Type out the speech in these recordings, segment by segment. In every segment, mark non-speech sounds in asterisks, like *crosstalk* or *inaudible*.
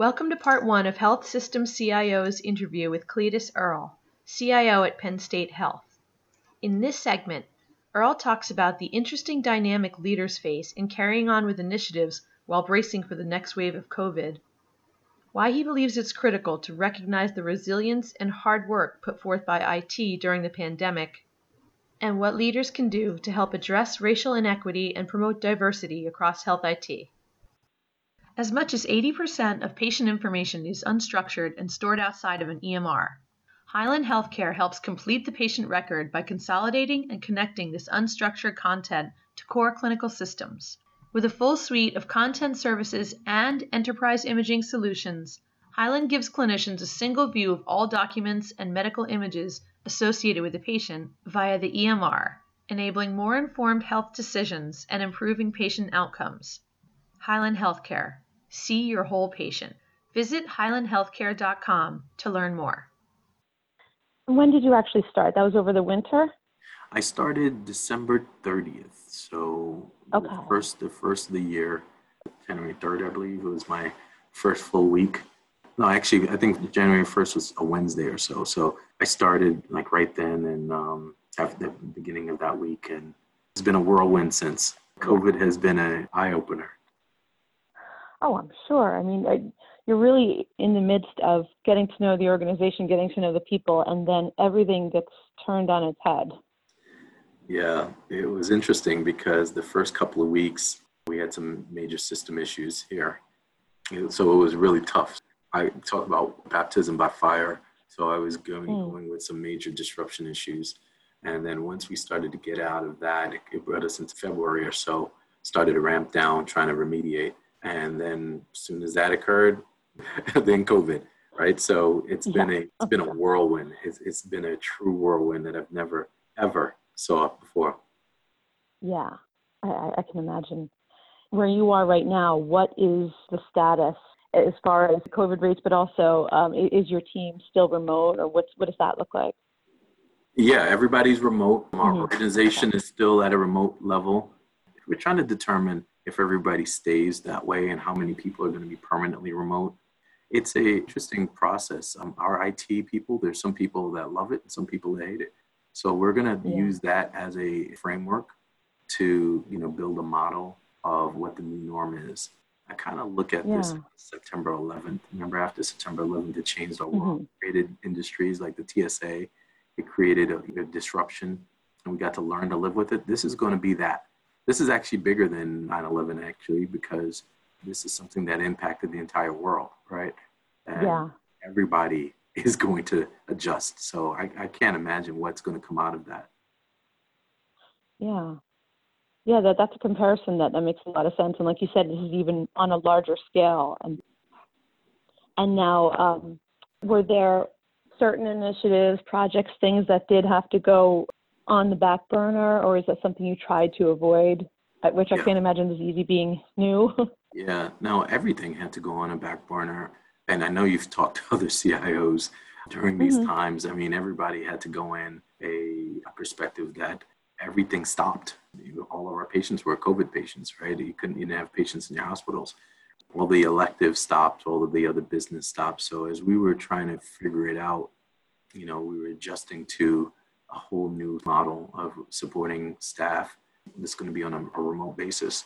Welcome to part one of Health Systems CIO's interview with Cletis Earle, CIO at Penn State Health. In this segment, Earle talks about the interesting dynamic leaders face in carrying on with initiatives while bracing for the next wave of COVID, why he believes it's critical to recognize the resilience and hard work put forth by IT during the pandemic, and what leaders can do to help address racial inequity and promote diversity across health IT. As much as 80% of patient information is unstructured and stored outside of an EMR. Hyland Healthcare helps complete the patient record by consolidating and connecting this unstructured content to core clinical systems. With a full suite of content services and enterprise imaging solutions, Hyland gives clinicians a single view of all documents and medical images associated with the patient via the EMR, enabling more informed health decisions and improving patient outcomes. Hyland Healthcare See your whole patient. Visit hylandhealthcare.com to learn more. When did you actually start? That was over the winter? I started December 30th. So okay. the first the first of the year, January 3rd, I believe, was my first full week. No, actually, I think January 1st was a Wednesday or so. So I started like right then and um, after the beginning of that week. And it's been a whirlwind since. COVID has been an eye opener. Oh, I'm sure. I mean, I, you're really in the midst of getting to know the organization, getting to know the people, and then everything gets turned on its head. Yeah, it was interesting because the first couple of weeks we had some major system issues here. So it was really tough. I talk about baptism by fire. So I was going, mm. going with some major disruption issues. And then once we started to get out of that, it, it brought us into February or so, started to ramp down, trying to remediate. And then as soon as that occurred, *laughs* then COVID, right? So it's yeah. been a it's been a whirlwind. It's, it's been a true whirlwind that I've never ever saw before. Yeah, I, I can imagine. Where you are right now, what is the status as far as COVID rates, but also um, is your team still remote, or what's what does that look like? Yeah, everybody's remote. Our mm-hmm. organization is still at a remote level. We're trying to determine if everybody stays that way and how many people are going to be permanently remote. It's a interesting process. Um, our IT people, there's some people that love it and some people that hate it. So we're going to yeah. use that as a framework to, you know, build a model of what the new norm is. I kind of look at yeah. this September 11th. Remember, after September 11th, it changed our world, mm-hmm. created industries like the TSA. It created a, a disruption, and we got to learn to live with it. This is going to be that this is actually bigger than 9-11 actually because this is something that impacted the entire world right? And yeah. everybody *laughs* is going to adjust. So I, I can't imagine what's going to come out of that. Yeah. Yeah that, that's a comparison that, that makes a lot of sense. And like you said this is even on a larger scale. And and now um, were there certain initiatives projects things that did have to go on the back burner, or is that something you tried to avoid? Which I can't imagine is easy being new. *laughs* yeah, no, everything had to go on a back burner. And I know you've talked to *laughs* other CIOs during these mm-hmm. times. I mean, everybody had to go in a, a perspective that everything stopped. All of our patients were COVID patients, right? You couldn't even have patients in your hospitals. All the electives stopped, all of the other business stopped. So as we were trying to figure it out, you know, we were adjusting to a whole new model of supporting staff that's going to be on a, a remote basis.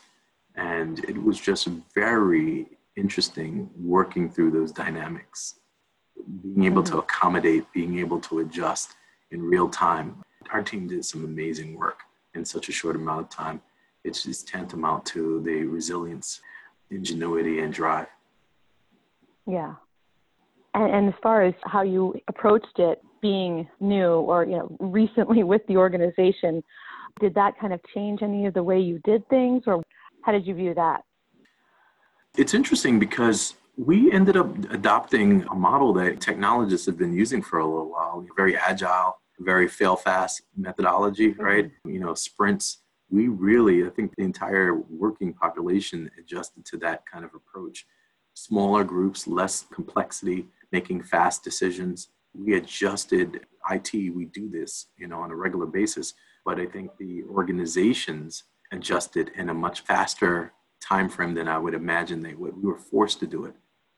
And it was just very interesting working through those dynamics, being able to accommodate, being able to adjust in real time. Our team did some amazing work in such a short amount of time. It's just tantamount to the resilience, ingenuity, and drive. Yeah. And, and as far as how you approached it, being new or you know *laughs* recently with the organization did that kind of change any of the way you did things or how did you view that? It's interesting because we ended up adopting a model that technologists have been using for a little while very agile very fail fast methodology mm-hmm. right? You know sprints. We really i think the entire working population adjusted to that kind of approach. Smaller groups less complexity making fast decisions we adjusted IT. We do this, you know, on a regular basis, but I think the organizations adjusted in a much faster time frame than I would imagine they would. We were forced to do it.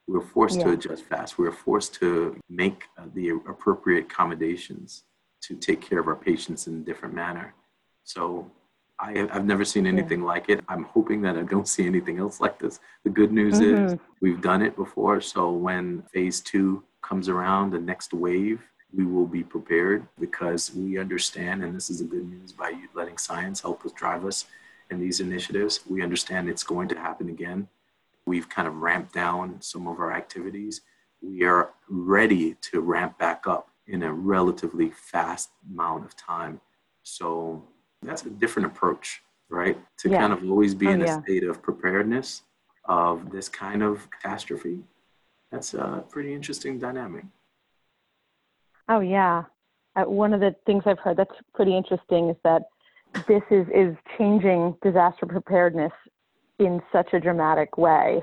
We were forced Yeah. to adjust fast. We were forced to make uh, the appropriate accommodations to take care of our patients in a different manner. So I, I've never seen anything like it. I'm hoping that I don't see anything else like this. The good news is Mhm. we've done it before. So when phase two comes around, the next wave, we will be prepared because we understand, and this is the good news by you letting science help us drive us in these initiatives. We understand it's going to happen again. We've kind of ramped down some of our activities. We are ready to ramp back up in a relatively fast amount of time. So that's a different approach, right? To Yeah. kind of always be Oh, in a yeah. state of preparedness of this kind of catastrophe. That's a pretty interesting dynamic. Oh yeah. Uh, one of the things I've heard that's pretty interesting is that this is is changing disaster preparedness in such a dramatic way.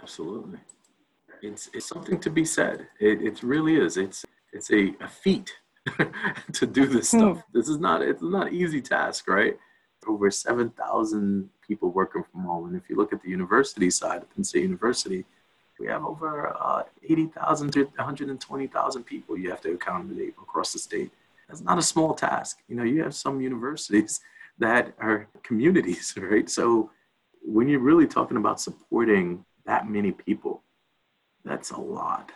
Absolutely. It's, it's something to be said. It, it really is. It's, it's a, a feat *laughs* to do this Hmm. stuff. This is not, it's not an easy task, right? Over 7,000 people working from home. And if you look at the university side of Penn State University, we have over uh, 80,000 to 120,000 people you have to accommodate across the state. That's not a small task. You know, you have some universities *laughs* that are communities, *laughs* right? So when you're really talking about supporting that many people, that's a lot.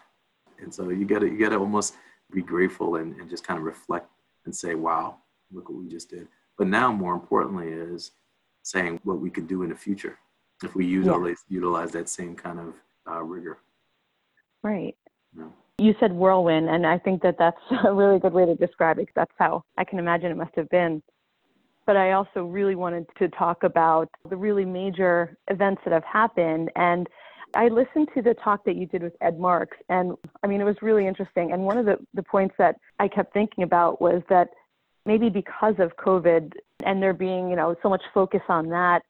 And so you gotta you gotta almost be grateful and, and just kind of reflect and say, wow, look what we just did. But now more importantly is saying what we could do in the future if we utilize utilize that same kind of uh, rigor. Right. Yeah. You said whirlwind, and I think that that's *laughs* a really good way to describe it. 'cause That's how I can imagine it must have been. But I also really wanted to talk about the really major events that have happened. And I listened to the talk that you did with Ed Marx, and I mean, it was really interesting. And one of the, the points that I kept thinking about was that maybe because of COVID and there being, you know, so much focus on that,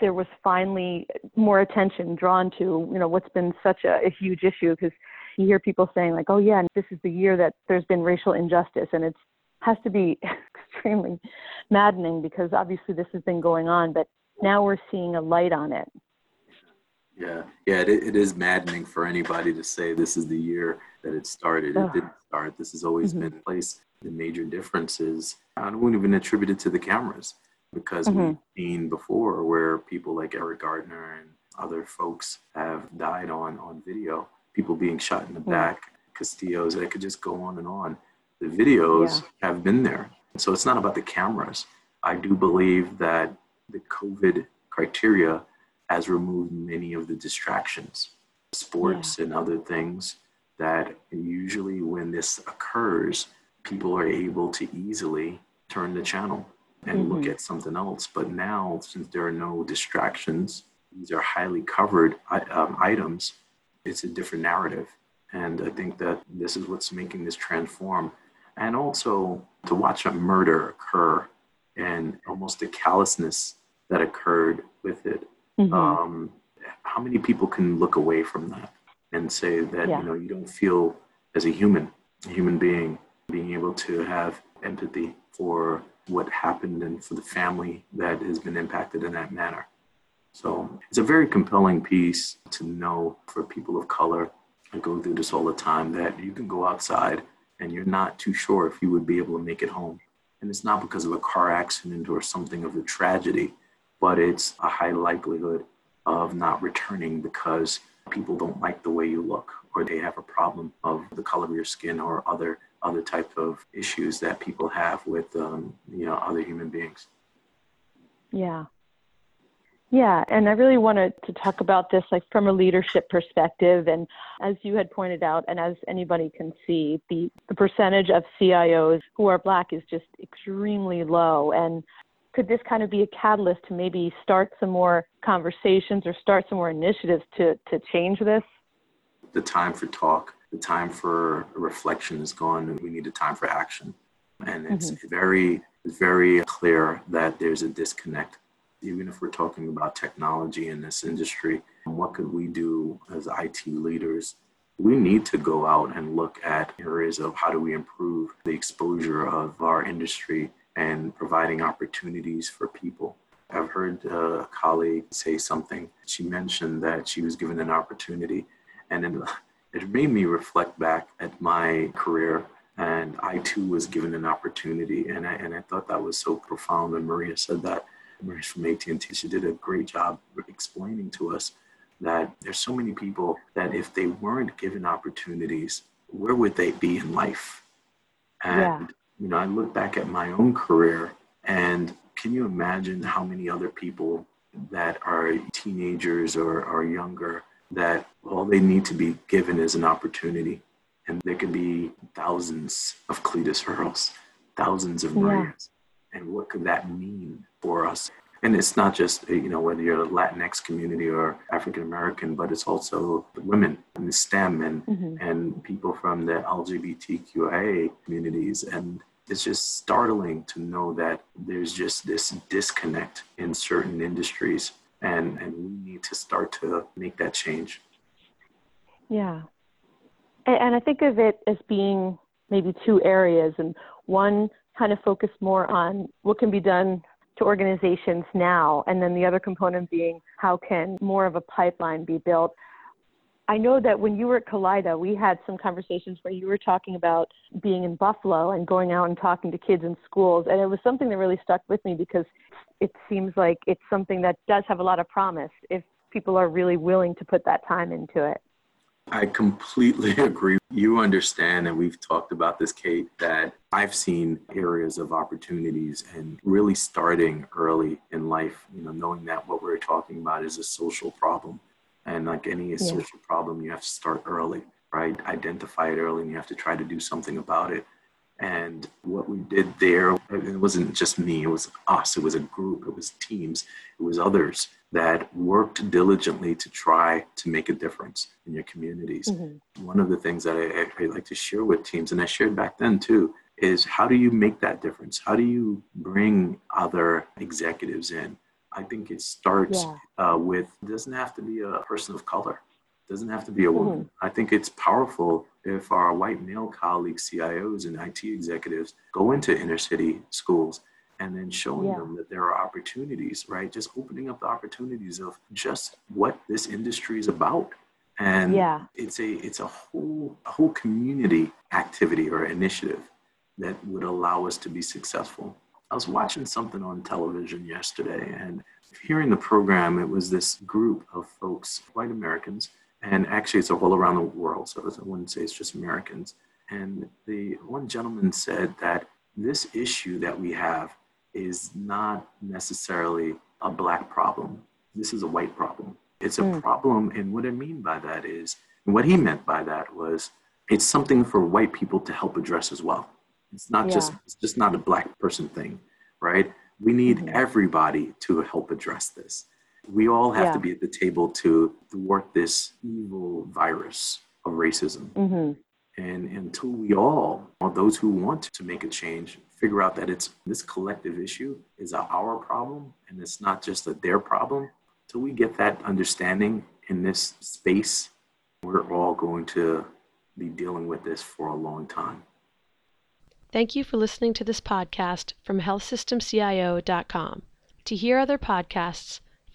there was finally more attention drawn to, you know, what's been such a, a huge issue because you hear people saying like, oh yeah, this is the year that there's been racial injustice, and it has to be *laughs* extremely maddening because obviously this has been going on, but now we're seeing a light on it. Yeah, yeah, it, it is maddening for anybody to say this is the year that it started. It didn't start. This has always Mhm. been in place. The major difference is I don't even attribute it to the cameras because Mhm. we've seen before where people like Eric Garner and other folks have died on on video. People being shot in the Yeah. back, Castillo's. I could just go on and on. The videos have been there, so it's not about the cameras. I do believe that the COVID criteria has removed many of the distractions, sports and other things that usually when this occurs, people are able to easily turn the channel and look Mhm. at something else. But now, since there are no distractions, these are highly covered um, items, it's a different narrative. And I think that this is what's making this transform. And also to watch a murder occur and almost the callousness that occurred with it Mhm. um, how many people can look away from that and say that Yeah. you know you don't feel as a human a human being being able to have empathy for what happened and for the family that has been impacted in that manner. So it's a very compelling piece to know for people of color i go through this all the time that you can go outside and you're not too sure if you would be able to make it home. And it's not because of a car accident or something of a tragedy but it's a high likelihood of not returning because people don't like the way you look or they have a problem of the color of your skin or other other type of issues that people have with um, you know other human beings Yeah. Yeah, and I really wanted to talk about this like from a leadership perspective and as you had pointed out and as anybody can see, the, the percentage of CIOs who are black is just extremely low and could this kind of be a catalyst to maybe start some more conversations or start some more initiatives to to change this? the time for talk the time for reflection is gone and we need a time for action. And it's mm-hmm. very it's very clear that there's a disconnect. Even if we're talking about technology in this industry what could we do as IT leaders? We need to go out and look at areas of how do we improve the exposure of our industry and providing opportunities for people. I've heard a colleague say something. She mentioned that she was given an opportunity, and it, it made me reflect back at my career. And I too was given an opportunity, and I and I thought that was so profound. And Maria said that. Maria's from AT&T. She did a great job explaining to us that there's so many people that if they weren't given opportunities, where would they be in life? And yeah. you know, I look back at my own career, and can you imagine how many other people that are teenagers or are younger that all they need to be given is an opportunity. And there could be thousands of Cletis Earles, thousands of Marias. Yeah. And what could that mean for us? And it's not just, you know, whether you're a Latinx community or African American, but it's also women in the STEM and, mm-hmm. and people from the LGBTQIA communities. And it's just startling to know that there's just this disconnect in certain industries and and we need to start to make that change yeah and, and i think of it as being maybe two areas and one kind of focus more on what can be done to organizations now and then the other component being how can more of a pipeline be built I know that when you were at Kaleida, we had some conversations where you were talking about being in Buffalo and going out and talking to kids in schools. And it was something that really stuck with me because it seems like it's something that does have a lot of promise if people are really willing to put that time into it. I completely *laughs* agree. You understand, and we've talked about this, Kate, that I've seen areas of opportunities and really starting early in life, you know, knowing that what we're talking about is a social problem and like any yeah. social problem, you have to start early, right? Identify it early and you have to try to do something about it. And what we did there, it wasn't just me, it was us, it was a group, it was teams, it was others that worked diligently to try to make a difference in your communities. Mm-hmm. One of the things that I, I like to share with teams, and I shared back then too, is how do you make that difference? How do you bring other executives in? I think it starts yeah. uh, with it doesn't have to be a person of color, doesn't have to be a woman. Mm-hmm. I think it's powerful if our white male colleagues, CIOs, and IT executives go into inner city schools and then showing yeah. them that there are opportunities, right? Just opening up the opportunities of just what this industry is about. And yeah. it's a it's a whole a whole community activity or initiative that would allow us to be successful. I was watching something on television yesterday and hearing the program, it was this group of folks, white Americans, and actually it's all around the world, so I wouldn't say it's just Americans. And the one gentleman said that this issue that we have is not necessarily a black problem. This is a white problem. It's a mm. problem, and what I mean by that is, what he meant by that was, it's something for white people to help address as well. It's not yeah. just it's just not a black person thing, right? We need mm-hmm. everybody to help address this. We all have yeah. to be at the table to thwart this evil virus of racism. Mm-hmm. And until we all, or those who want to make a change, figure out that it's this collective issue is our problem and it's not just a their problem, till we get that understanding in this space, we're all going to be dealing with this for a long time. Thank you for listening to this podcast from healthsystemcio.com. To hear other podcasts,